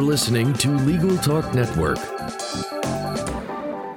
You're listening to Legal Talk Network.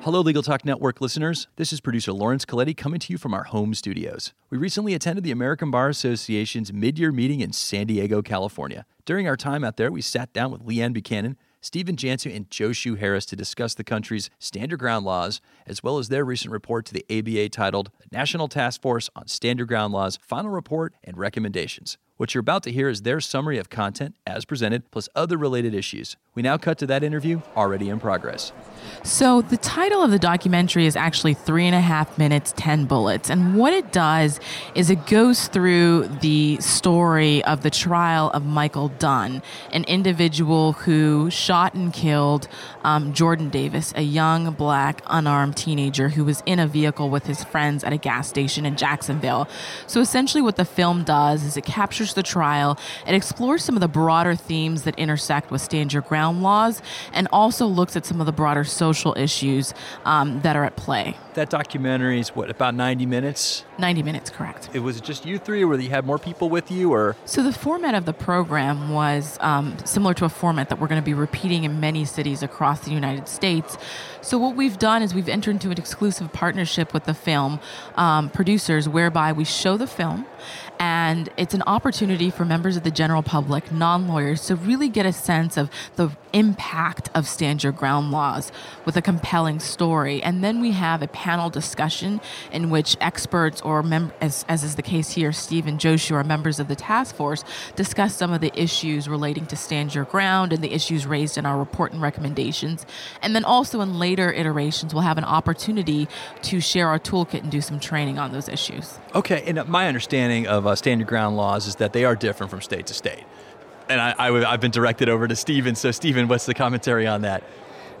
Hello, Legal Talk Network listeners. This is producer Lawrence Colletti coming to you from our home studios. We recently attended the American Bar Association's mid year meeting in San Diego, California. During our time out there, we sat down with Leanne Buchanan, Stephen Jansen, and Joshu Harris to discuss the country's stand your ground laws, as well as their recent report to the ABA titled National Task Force on Stand Your Ground Laws Final Report and Recommendations. What you're about to hear is their summary of content as presented, plus other related issues. We now cut to that interview already in progress. So, the title of the documentary is actually Three and a Half Minutes, 10 Bullets. And what it does is it goes through the story of the trial of Michael Dunn, an individual who shot and killed um, Jordan Davis, a young black unarmed teenager who was in a vehicle with his friends at a gas station in Jacksonville. So, essentially, what the film does is it captures the trial, it explores some of the broader themes that intersect with stand your ground laws, and also looks at some of the broader social issues um, that are at play. That documentary is what, about 90 minutes? 90 minutes, correct. It was just you three, or you had more people with you, or? So the format of the program was um, similar to a format that we're going to be repeating in many cities across the United States. So what we've done is we've entered into an exclusive partnership with the film um, producers, whereby we show the film, and it's an opportunity for members of the general public, non-lawyers, to really get a sense of the impact of stand your ground laws with a compelling story. And then we have a panel discussion in which experts or mem- as, as is the case here, Steve and Joshua are members of the task force, discuss some of the issues relating to stand your ground and the issues raised in our report and recommendations. And then also in later iterations, we'll have an opportunity to share our toolkit and do some training on those issues. Okay, and my understanding of uh, stand your ground laws is that they are different from state to state. And I, I, have been directed over to Stephen. So, Stephen, what's the commentary on that?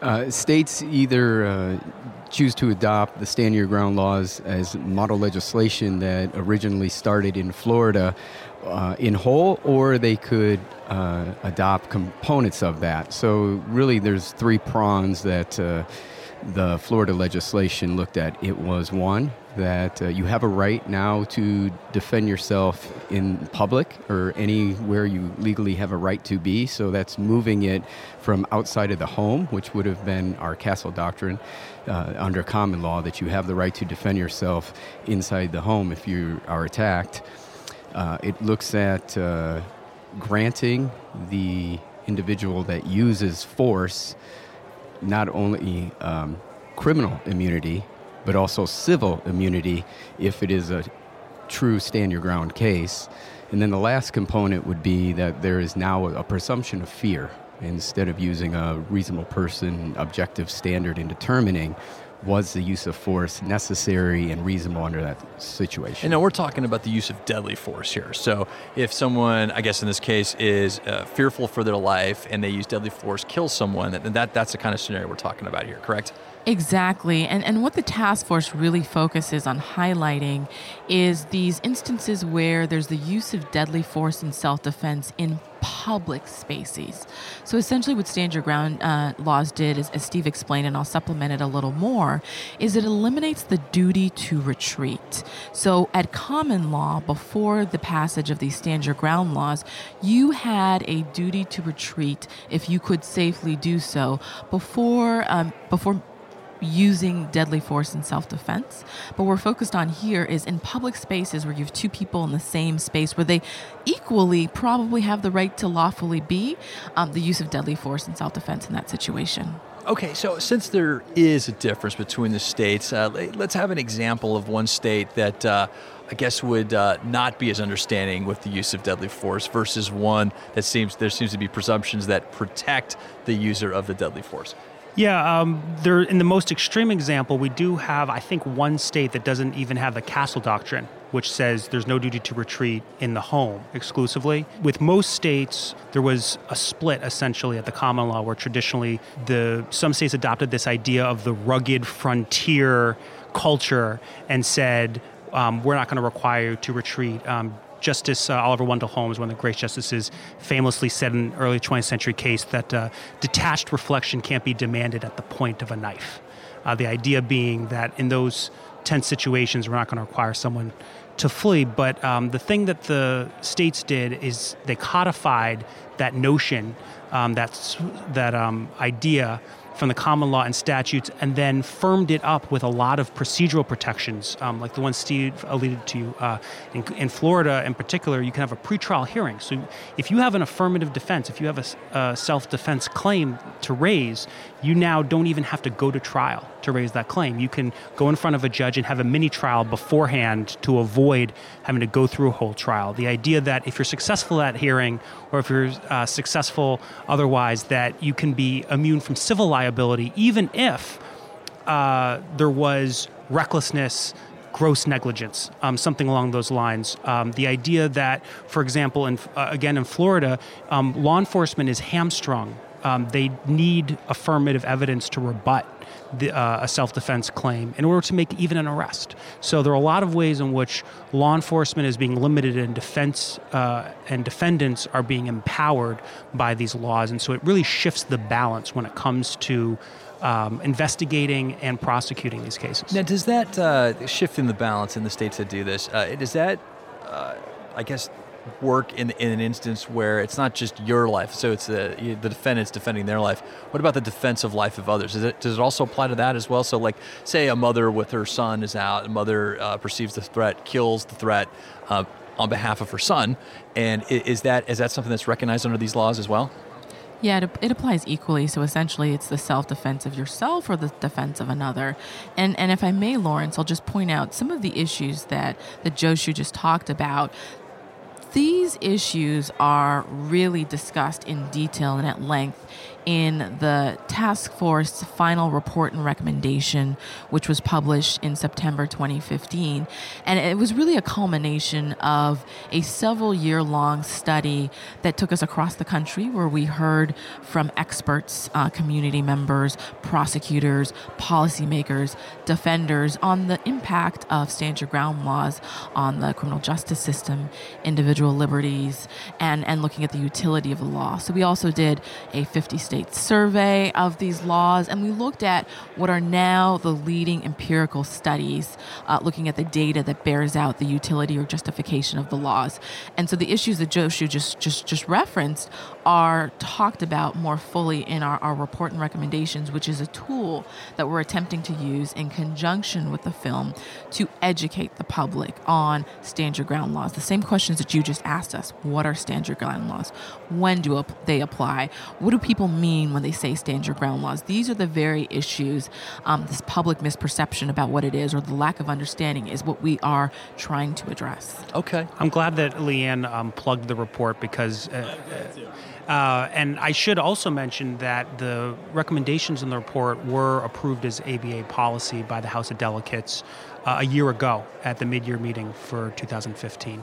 Uh, states either uh, choose to adopt the stand your ground laws as model legislation that originally started in Florida uh, in whole, or they could uh, adopt components of that. So, really, there's three prongs that uh, the Florida legislation looked at. It was one, that uh, you have a right now to defend yourself in public or anywhere you legally have a right to be. So that's moving it from outside of the home, which would have been our castle doctrine uh, under common law, that you have the right to defend yourself inside the home if you are attacked. Uh, it looks at uh, granting the individual that uses force not only um, criminal immunity, but also civil immunity if it is a true stand your ground case. And then the last component would be that there is now a presumption of fear instead of using a reasonable person objective standard in determining was the use of force necessary and reasonable under that situation? And now we're talking about the use of deadly force here. So if someone, I guess in this case, is uh, fearful for their life and they use deadly force, kill someone, that, that that's the kind of scenario we're talking about here, correct? Exactly. And, and what the task force really focuses on highlighting is these instances where there's the use of deadly force in self defense in public spaces. So essentially, what Stand Your Ground uh, laws did, is, as Steve explained, and I'll supplement it a little more, is it eliminates the duty to retreat. So at common law, before the passage of these Stand Your Ground laws, you had a duty to retreat if you could safely do so before um, before using deadly force in self defense. But we're focused on here is in public spaces where you have two people in the same space where they equally probably have the right to lawfully be, um, the use of deadly force in self defense in that situation. Okay, so since there is a difference between the states, uh, let's have an example of one state that uh, I guess would uh, not be as understanding with the use of deadly force versus one that seems there seems to be presumptions that protect the user of the deadly force. Yeah, um, there. In the most extreme example, we do have, I think, one state that doesn't even have the castle doctrine, which says there's no duty to retreat in the home exclusively. With most states, there was a split essentially at the common law, where traditionally the some states adopted this idea of the rugged frontier culture and said um, we're not going to require you to retreat. Um, Justice uh, Oliver Wendell Holmes, one of the great justices, famously said in an early 20th century case that uh, detached reflection can't be demanded at the point of a knife. Uh, the idea being that in those tense situations, we're not going to require someone to flee. But um, the thing that the states did is they codified that notion, um, that's, that um, idea from the common law and statutes and then firmed it up with a lot of procedural protections, um, like the one Steve alluded to. Uh, in, in, Florida, in particular, you can have a pretrial hearing. So if you have an affirmative defense, if you have a, a self defense claim to raise, you now don't even have to go to trial to raise that claim. You can go in front of a judge and have a mini trial beforehand to avoid having to go through a whole trial. The idea that if you're successful at hearing or if you're uh, successful otherwise, that you can be immune from civil liability, even if uh, there was recklessness gross negligence, um, something along those lines. Um, the idea that, for example, in, uh, again in Florida, um, law enforcement is hamstrung um, they need affirmative evidence to rebut the, uh, a self defense claim in order to make even an arrest. So there are a lot of ways in which law enforcement is being limited and defense uh, and defendants are being empowered by these laws. And so it really shifts the balance when it comes to um, investigating and prosecuting these cases. Now, does that uh, shift in the balance in the states that do this? Uh, does that, uh, I guess, work in, in an instance where it's not just your life, so it's the, the defendant's defending their life. What about the defensive life of others? It, does it also apply to that as well? So, like, say a mother with her son is out, a mother uh, perceives the threat, kills the threat uh, on behalf of her son, and is that is that something that's recognized under these laws as well? Yeah, it, it, applies equally. So essentially, it's the self defense of yourself or the defense of another. And and if I may, Lawrence, I'll just point out some of the issues that that Joshu just talked about these issues are really discussed in detail and at length in the task force final report and recommendation, which was published in September 2015. And it was really a culmination of a several year long study that took us across the country where we heard from experts, uh, community members, prosecutors, policymakers, defenders on the impact of stand your ground laws on the criminal justice system, individual liberties, and, and looking at the utility of the law. So we also did a 50 survey of these laws, and we looked at what are now the leading empirical studies uh, looking at the data that bears out the utility or justification of the laws. And so the issues that Joshu just just just referenced are talked about more fully in our, our report and recommendations, which is a tool that we're attempting to use in conjunction with the film to educate the public on stand your ground laws. The same questions that you just asked us what are stand your ground laws? When do they apply? What do people mean when they say stand your ground laws? These are the very issues, um, this public misperception about what it is or the lack of understanding is what we are trying to address. Okay. I'm glad that Leanne um, plugged the report because. Uh, uh, and I should also mention that the recommendations in the report were approved as ABA policy by the House of Delegates uh, a year ago at the mid year meeting for 2015.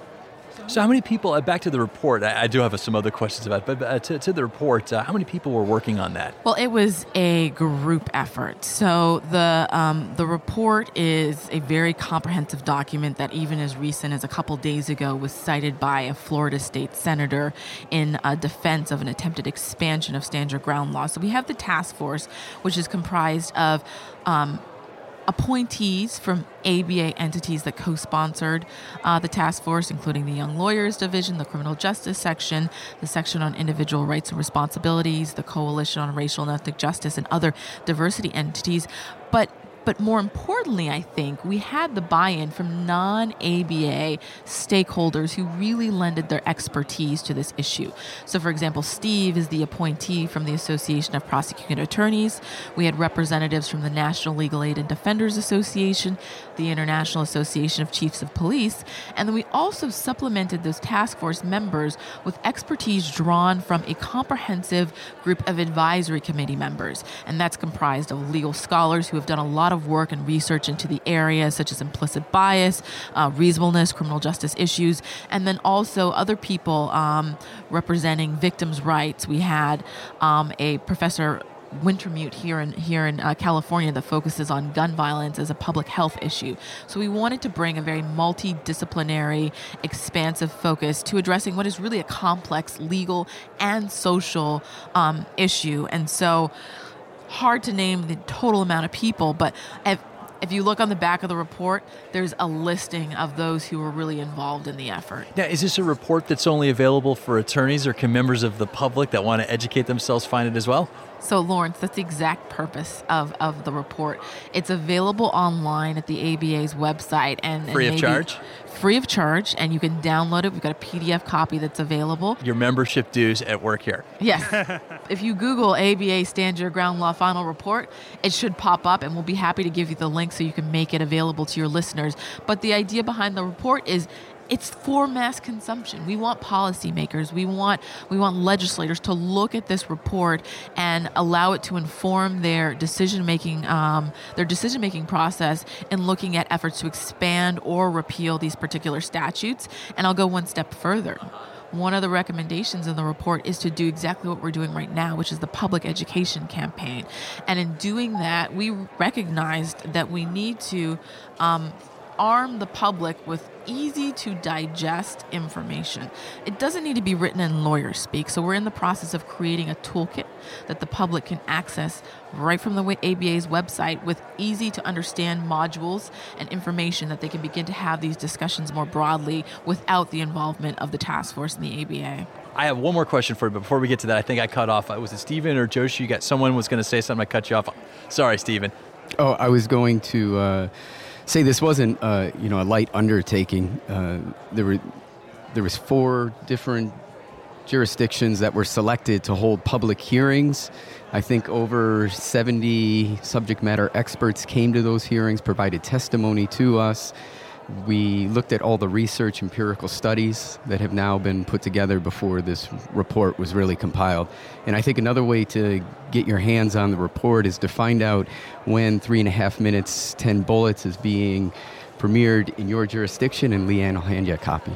So, how many people? Uh, back to the report. I, I, do have some other questions about, but uh, to, to, the report, uh, how many people were working on that? Well, it was a group effort. So the um, the report is a very comprehensive document that, even as recent as a couple days ago, was cited by a Florida state senator in a defense of an attempted expansion of stand your ground law. So we have the task force, which is comprised of um, appointees from ABA entities that co sponsored uh, the task force, including the Young Lawyers Division, the Criminal Justice Section, the Section on Individual Rights and Responsibilities, the Coalition on Racial and Ethnic Justice, and other diversity entities. But but more importantly, I think we had the buy in from non ABA stakeholders who really lended their expertise to this issue. So, for example, Steve is the appointee from the Association of Prosecuting Attorneys. We had representatives from the National Legal Aid and Defenders Association, the International Association of Chiefs of Police, and then we also supplemented those task force members with expertise drawn from a comprehensive group of advisory committee members. And that's comprised of legal scholars who have done a lot of of work and research into the area, such as implicit bias, uh, reasonableness, criminal justice issues, and then also other people um, representing victims' rights. We had um, a professor Wintemute here in here in uh, California that focuses on gun violence as a public health issue. So we wanted to bring a very multidisciplinary, expansive focus to addressing what is really a complex legal and social um, issue. And so hard to name the total amount of people, but If if you look on the back of the report, there's a listing of those who were really involved in the effort. Now, is this a report that's only available for attorneys, or can members of the public that want to educate themselves find it as well? So, Lawrence, that's the exact purpose of, of the report. It's available online at the ABA's website and free and of charge. Free of charge, and you can download it. We've got a PDF copy that's available. Your membership dues at work here. Yes. if you Google ABA Stand Your Ground Law Final Report, it should pop up, and we'll be happy to give you the link so you can make it available to your listeners. But the idea behind the report is it's for mass consumption. We want policymakers, we want we want legislators to look at this report and allow it to inform their decision making um, their decision making process in looking at efforts to expand or repeal these particular statutes. And I'll go one step further. One of the recommendations in the report is to do exactly what we're doing right now, which is the public education campaign. And in doing that, we recognized that we need to um, arm the public with easy to digest information. It doesn't need to be written in lawyer speak, so we're in the process of creating a toolkit that the public can access right from the ABA's website with easy to understand modules and information that they can begin to have these discussions more broadly without the involvement of the task force and the ABA. I have one more question for you, but before we get to that, I think I cut off. Was it Stephen or Joshi? You got someone was going to say something. I cut you off. Sorry, Stephen. Oh, I was going to. Uh say this wasn't uh, you know a light undertaking. Uh, there were there was four different jurisdictions that were selected to hold public hearings. I think over 70 subject matter experts came to those hearings, provided testimony to us. We looked at all the research, empirical studies that have now been put together before this report was really compiled. And I think another way to get your hands on the report is to find out when Three and a Half Minutes, 10 Bullets is being premiered in your jurisdiction, and Leanne will hand you a copy.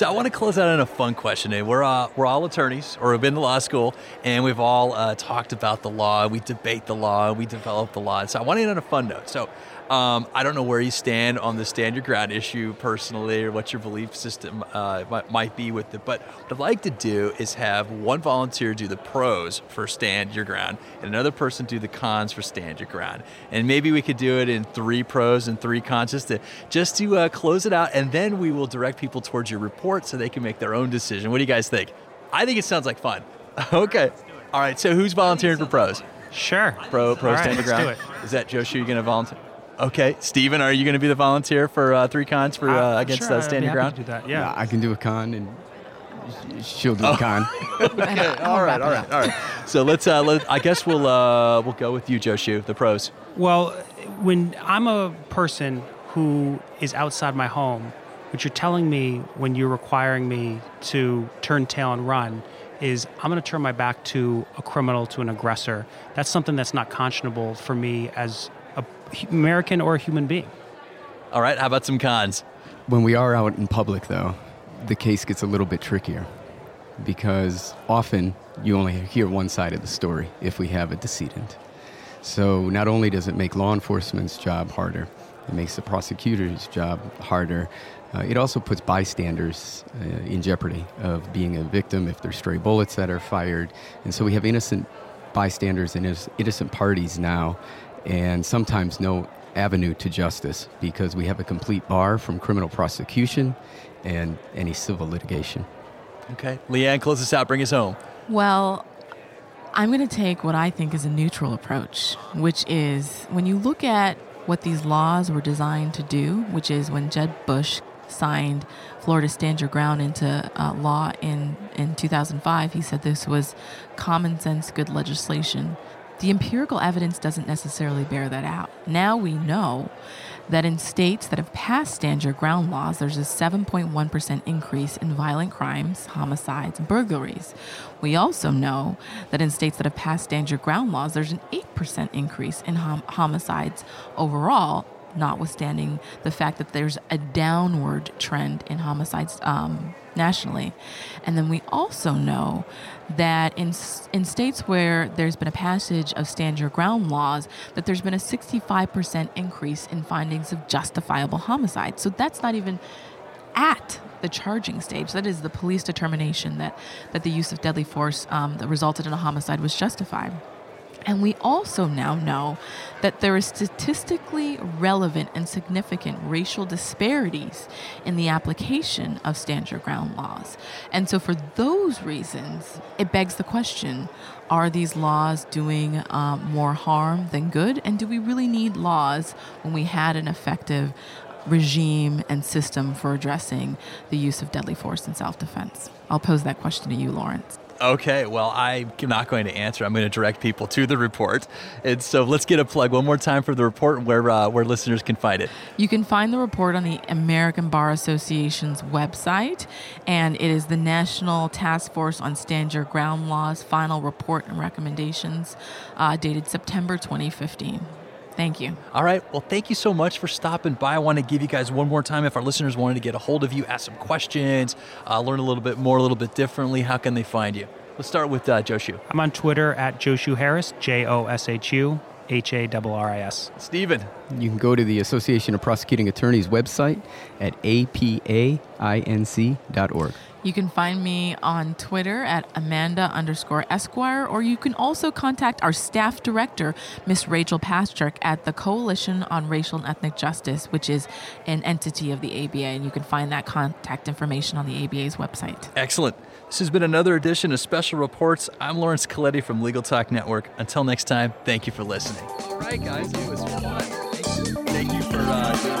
So I want to close out on a fun question. We're uh, we're all attorneys, or we've been to law school, and we've all uh, talked about the law. We debate the law. We develop the law. So I want to end on a fun note. So um, I don't know where you stand on the stand your ground issue personally, or what your belief system uh, might, might, be with it. But what I'd like to do is have one volunteer do the pros for stand your ground, and another person do the cons for stand your ground. And maybe we could do it in three pros and three cons, just to just to uh, close it out, and then we will direct people towards your report so they can make their own decision. What do you guys think? I think it sounds like fun. okay. All right. So who's volunteering for pros? Sure. Pro, pro, stand your ground. Is that Joe? You going to volunteer? Okay, Stephen, are you going to be the volunteer for uh, three cons for uh, uh against sure, uh, standing ground? do that. Yeah. yeah. I can do a con and she'll do oh. a con. okay, all right, all right, all right. So let's. Uh, let, I guess we'll uh, we'll go with you, Joshu, the pros. Well, when I'm a person who is outside my home, what you're telling me when you're requiring me to turn tail and run is I'm going to turn my back to a criminal, to an aggressor. That's something that's not conscionable for me as an American or a human being. All right, how about some cons? When we are out in public, though, the case gets a little bit trickier because often you only hear one side of the story if we have a decedent. So not only does it make law enforcement's job harder, it makes the prosecutor's job harder. Uh, it also puts bystanders uh, in jeopardy of being a victim if there's stray bullets that are fired. And so we have innocent bystanders and innocent parties now and sometimes no avenue to justice because we have a complete bar from criminal prosecution and any civil litigation. Okay. Leanne, close us out. Bring us home. Well, I'm going to take what I think is a neutral approach, which is when you look at what these laws were designed to do, which is when Jeb Bush signed Florida Stand Your Ground into uh, law in, in 2005, he said this was common sense good legislation the empirical evidence doesn't necessarily bear that out. Now we know that in states that have passed stand your ground laws, there's a 7.1% increase in violent crimes, homicides, and burglaries. We also know that in states that have passed stand your ground laws, there's an 8% increase in hom- homicides overall notwithstanding the fact that there's a downward trend in homicides um, nationally. And then we also know that in, in states where there's been a passage of stand your ground laws, that there's been a 65% increase in findings of justifiable homicide. So that's not even at the charging stage. That is the police determination that, that the use of deadly force um, that resulted in a homicide was justified. And we also now know that there is statistically relevant and significant racial disparities in the application of stand your ground laws. And so, for those reasons, it begs the question are these laws doing uh, more harm than good? And do we really need laws when we had an effective regime and system for addressing the use of deadly force in self defense? I'll pose that question to you, Lawrence. Okay, well, I'm not going to answer. I'm going to direct people to the report. And so let's get a plug one more time for the report where, uh, where listeners can find it. You can find the report on the American Bar Association's website, and it is the National Task Force on Stand Your Ground Laws final report and recommendations uh, dated September 2015. Thank you. All right. Well, thank you so much for stopping by. I want to give you guys one more time. If our listeners wanted to get a hold of you, ask some questions, uh, learn a little bit more, a little bit differently, how can they find you? Let's start with uh, Joshu. I'm on Twitter at Joshu Harris, J O S H U H A R R I S. Stephen. You can go to the Association of Prosecuting Attorneys website at apainc.org. You can find me on Twitter at Amanda underscore Esquire, or you can also contact our staff director, Miss Rachel Pastrick, at the Coalition on Racial and Ethnic Justice, which is an entity of the ABA, and you can find that contact information on the ABA's website. Excellent. This has been another edition of Special Reports. I'm Lawrence Colletti from Legal Talk Network. Until next time, thank you for listening. All right, guys, it was fun. Thank you, for uh,